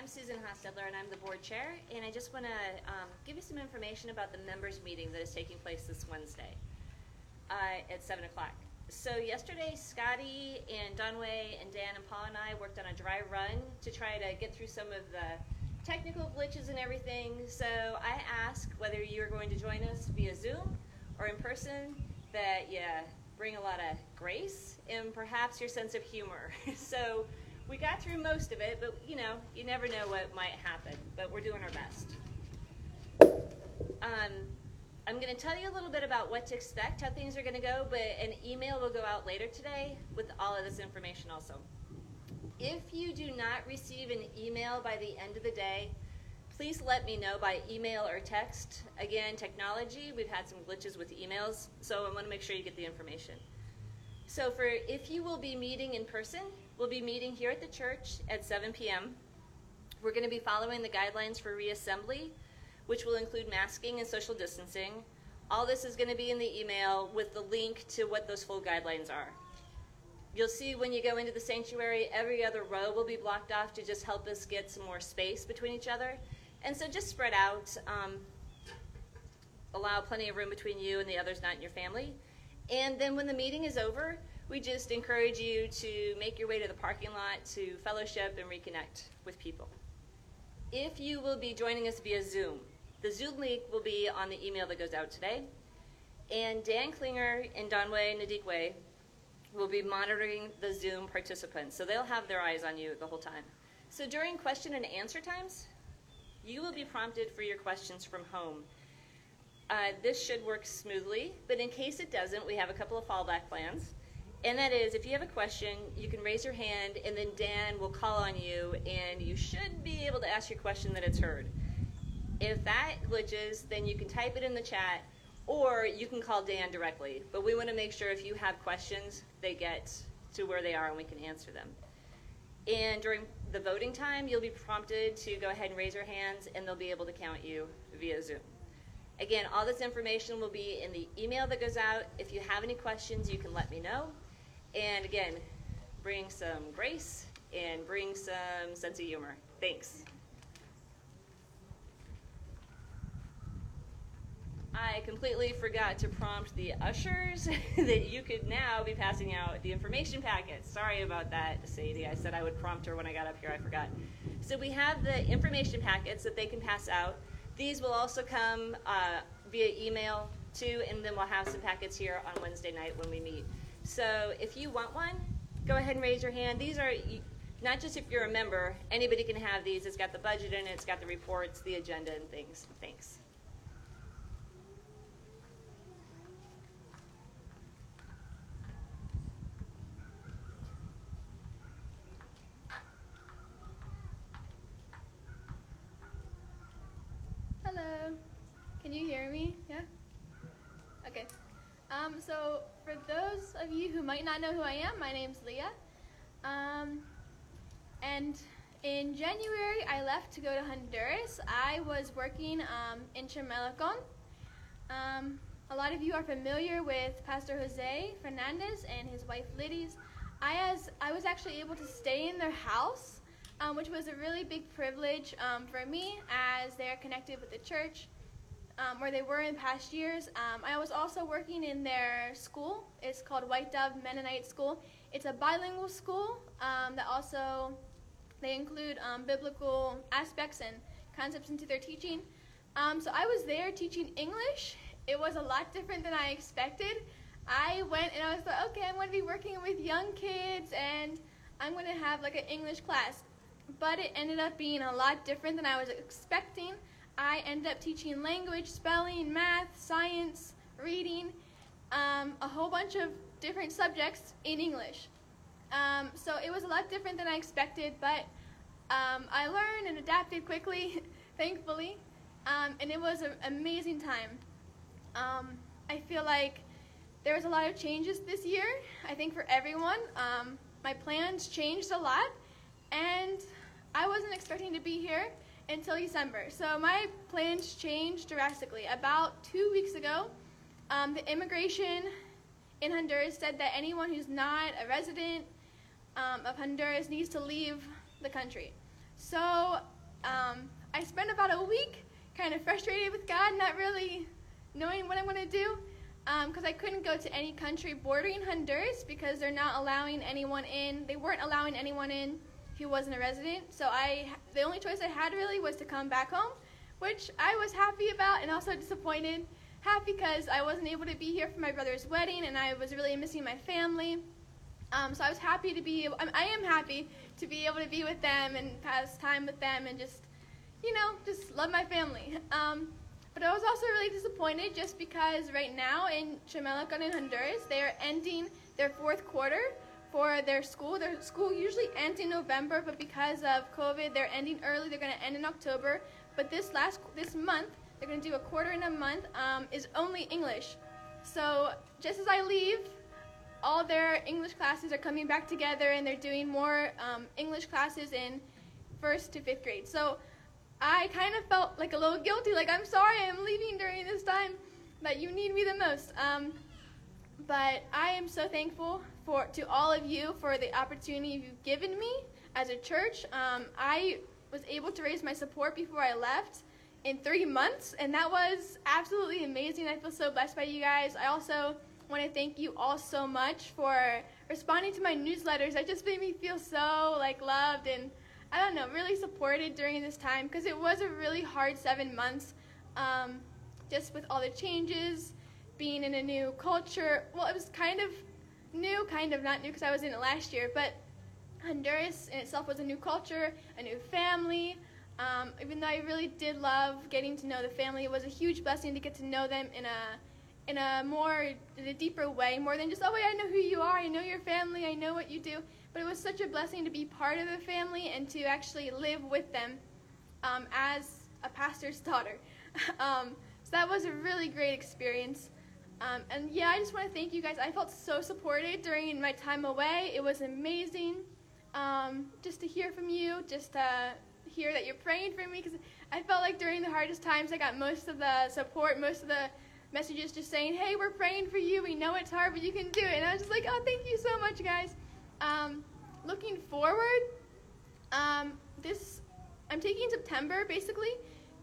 I'm Susan Hostetler, and I'm the board chair. And I just want to um, give you some information about the members' meeting that is taking place this Wednesday uh, at 7 o'clock. So, yesterday, Scotty and Dunway and Dan and Paul and I worked on a dry run to try to get through some of the technical glitches and everything. So, I ask whether you're going to join us via Zoom or in person, that you bring a lot of grace and perhaps your sense of humor. so, we got through most of it, but you know, you never know what might happen. But we're doing our best. Um, I'm going to tell you a little bit about what to expect, how things are going to go, but an email will go out later today with all of this information also. If you do not receive an email by the end of the day, please let me know by email or text. Again, technology, we've had some glitches with emails, so I want to make sure you get the information. So for if you will be meeting in person, we'll be meeting here at the church at 7 p.m. We're going to be following the guidelines for reassembly, which will include masking and social distancing. All this is going to be in the email with the link to what those full guidelines are. You'll see when you go into the sanctuary, every other row will be blocked off to just help us get some more space between each other. And so just spread out, um, allow plenty of room between you and the others not in your family. And then when the meeting is over, we just encourage you to make your way to the parking lot to fellowship and reconnect with people. If you will be joining us via Zoom, the Zoom link will be on the email that goes out today. And Dan Klinger and Donway Nadikwe will be monitoring the Zoom participants, so they'll have their eyes on you the whole time. So during question and answer times, you will be prompted for your questions from home. Uh, this should work smoothly, but in case it doesn't, we have a couple of fallback plans. And that is, if you have a question, you can raise your hand, and then Dan will call on you, and you should be able to ask your question that it's heard. If that glitches, then you can type it in the chat, or you can call Dan directly. But we want to make sure if you have questions, they get to where they are and we can answer them. And during the voting time, you'll be prompted to go ahead and raise your hands, and they'll be able to count you via Zoom. Again, all this information will be in the email that goes out. If you have any questions, you can let me know. And again, bring some grace and bring some sense of humor. Thanks. I completely forgot to prompt the ushers that you could now be passing out the information packets. Sorry about that, Sadie. I said I would prompt her when I got up here. I forgot. So we have the information packets that they can pass out. These will also come uh, via email too, and then we'll have some packets here on Wednesday night when we meet. So if you want one, go ahead and raise your hand. These are not just if you're a member, anybody can have these. It's got the budget in it, it's got the reports, the agenda, and things. Thanks. Hello. Can you hear me? Yeah? Okay. Um, so, for those of you who might not know who I am, my name's Leah. Um, and in January, I left to go to Honduras. I was working um, in Chamelecon. Um, a lot of you are familiar with Pastor Jose Fernandez and his wife Liddy's. I, as, I was actually able to stay in their house um, which was a really big privilege um, for me as they're connected with the church um, where they were in past years. Um, I was also working in their school. It's called White Dove Mennonite School. It's a bilingual school um, that also they include um, biblical aspects and concepts into their teaching. Um, so I was there teaching English. It was a lot different than I expected. I went and I was like, okay, I'm going to be working with young kids and I'm going to have like an English class. but it ended up being a lot different than I was expecting. I ended up teaching language, spelling, math, science, reading, um, a whole bunch of different subjects in English. Um, so it was a lot different than I expected, but um, I learned and adapted quickly, thankfully, um, and it was an amazing time. Um, I feel like there was a lot of changes this year. I think for everyone, um, my plans changed a lot, and I wasn't expecting to be here until December. So my plans changed drastically. About two weeks ago, um, the immigration in Honduras said that anyone who's not a resident um, of Honduras needs to leave the country. So um, I spent about a week kind of frustrated with God, not really knowing what I'm going to do, because um, I couldn't go to any country bordering Honduras because they're not allowing anyone in. They weren't allowing anyone in who wasn't a resident. So I, the only choice I had really was to come back home, which I was happy about and also disappointed. Happy because I wasn't able to be here for my brother's wedding and I was really missing my family. Um, so I was happy to be. I am happy to be able to be with them and pass time with them and just, you know, just love my family. Um, but I was also really disappointed just because right now in Chamelecon in Honduras, they are ending their fourth quarter for their school. Their school usually ends in November, but because of COVID, they're ending early. They're going to end in October. But this last this month, they're going to do a quarter in a month. Um, is only English. So just as I leave, all their English classes are coming back together, and they're doing more um, English classes in first to fifth grade. So I kind of felt like a little guilty, like I'm sorry I'm leaving during this time that you need me the most. Um, but I am so thankful for to all of you for the opportunity you've given me as a church. Um, I was able to raise my support before I left in three months, and that was absolutely amazing. I feel so blessed by you guys. I also want to thank you all so much for responding to my newsletters. That just made me feel so like loved and I don't know, really supported during this time because it was a really hard seven months, um, just with all the changes, being in a new culture. Well, it was kind of new, kind of not new because I was in it last year, but Honduras in itself was a new culture, a new family. Um, even though I really did love getting to know the family, it was a huge blessing to get to know them in a in a more in a deeper way, more than just oh wait, I know who you are, I know your family, I know what you do. But it was such a blessing to be part of the family and to actually live with them um, as a pastor's daughter. um, so that was a really great experience. Um, and yeah, I just want to thank you guys. I felt so supported during my time away. It was amazing um, just to hear from you, just to hear that you're praying for me. Because I felt like during the hardest times, I got most of the support, most of the messages just saying, hey, we're praying for you. We know it's hard, but you can do it. And I was just like, oh, thank you so much, guys. Um, looking forward, um, this I'm taking September basically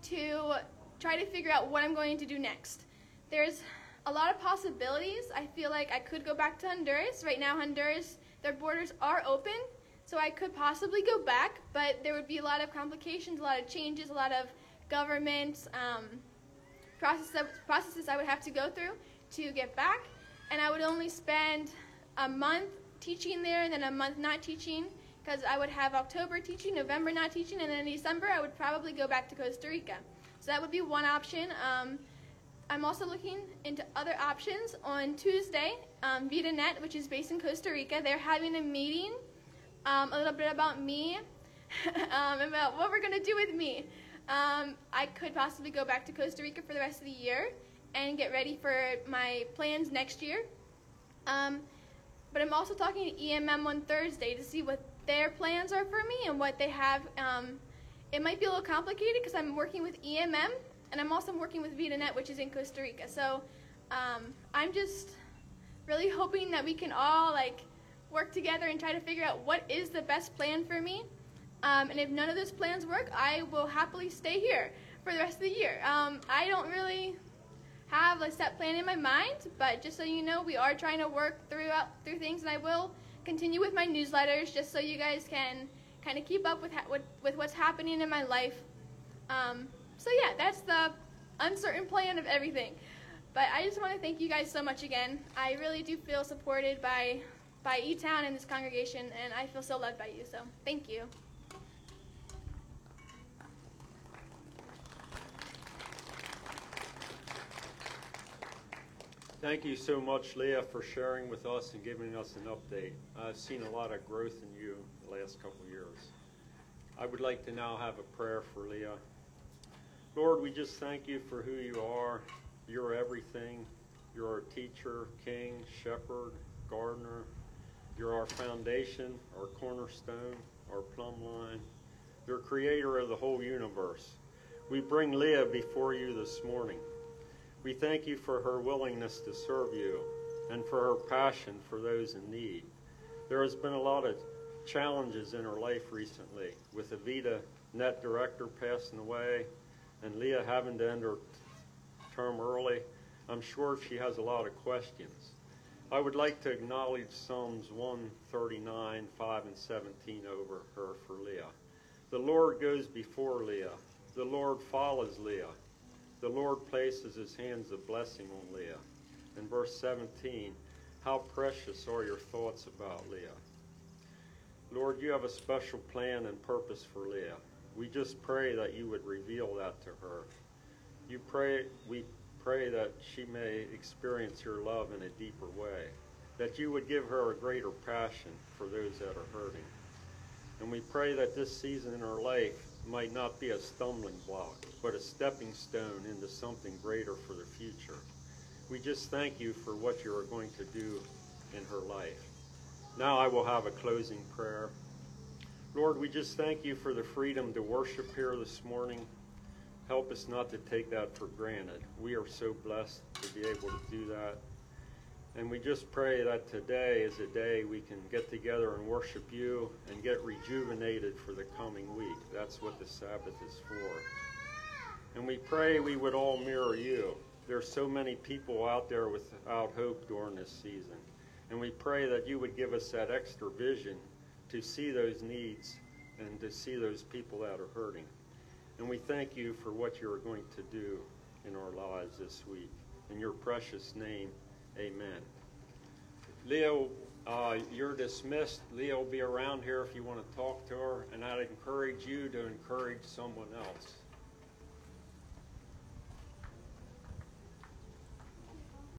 to try to figure out what I'm going to do next. There's a lot of possibilities. I feel like I could go back to Honduras. Right now, Honduras, their borders are open, so I could possibly go back, but there would be a lot of complications, a lot of changes, a lot of government um, processes, processes I would have to go through to get back, and I would only spend a month teaching there and then a month not teaching because I would have October teaching, November not teaching, and then in December I would probably go back to Costa Rica. So that would be one option. Um, I'm also looking into other options. On Tuesday, um, VitaNet, which is based in Costa Rica, they're having a meeting, um, a little bit about me, um, about what we're going to do with me. Um, I could possibly go back to Costa Rica for the rest of the year and get ready for my plans next year. Um, but I'm also talking to EMM on Thursday to see what their plans are for me and what they have. Um, it might be a little complicated because I'm working with EMM and I'm also working with VitaNet, which is in Costa Rica. So um, I'm just really hoping that we can all like work together and try to figure out what is the best plan for me. Um, and if none of those plans work, I will happily stay here for the rest of the year. Um, I don't really have a set plan in my mind, but just so you know, we are trying to work throughout through things, and I will continue with my newsletters just so you guys can kind of keep up with, with, with what's happening in my life. Um, so yeah, that's the uncertain plan of everything. But I just want to thank you guys so much again. I really do feel supported by by E-Town and this congregation, and I feel so loved by you, so thank you. Thank you so much, Leah, for sharing with us and giving us an update. I've seen a lot of growth in you the last couple years. I would like to now have a prayer for Leah Lord, we just thank you for who you are. You're everything. You're our teacher, king, shepherd, gardener. You're our foundation, our cornerstone, our plumb line. You're creator of the whole universe. We bring Leah before you this morning. We thank you for her willingness to serve you and for her passion for those in need. There has been a lot of challenges in her life recently, with a VitaNet director passing away and Leah having to end her term early. I'm sure she has a lot of questions. I would like to acknowledge Psalms 139, 5, and 17 over her for Leah. The Lord goes before Leah. The Lord follows Leah. The Lord places his hands of blessing on Leah. In verse 17, how precious are your thoughts about Leah. Lord, you have a special plan and purpose for Leah. We just pray that you would reveal that to her. You pray, we pray that she may experience your love in a deeper way, that you would give her a greater passion for those that are hurting. And we pray that this season in her life might not be a stumbling block, but a stepping stone into something greater for the future. We just thank you for what you are going to do in her life. Now I will have a closing prayer. Lord, we just thank you for the freedom to worship here this morning. Help us not to take that for granted. We are so blessed to be able to do that. And we just pray that today is a day we can get together and worship you and get rejuvenated for the coming week. That's what the Sabbath is for. And we pray we would all mirror you. There are so many people out there without hope during this season. And we pray that you would give us that extra vision to see those needs and to see those people that are hurting. And we thank you for what you are going to do in our lives this week. In your precious name, amen. Leo, uh, you're dismissed. Leah will be around here if you want to talk to her, and I'd encourage you to encourage someone else.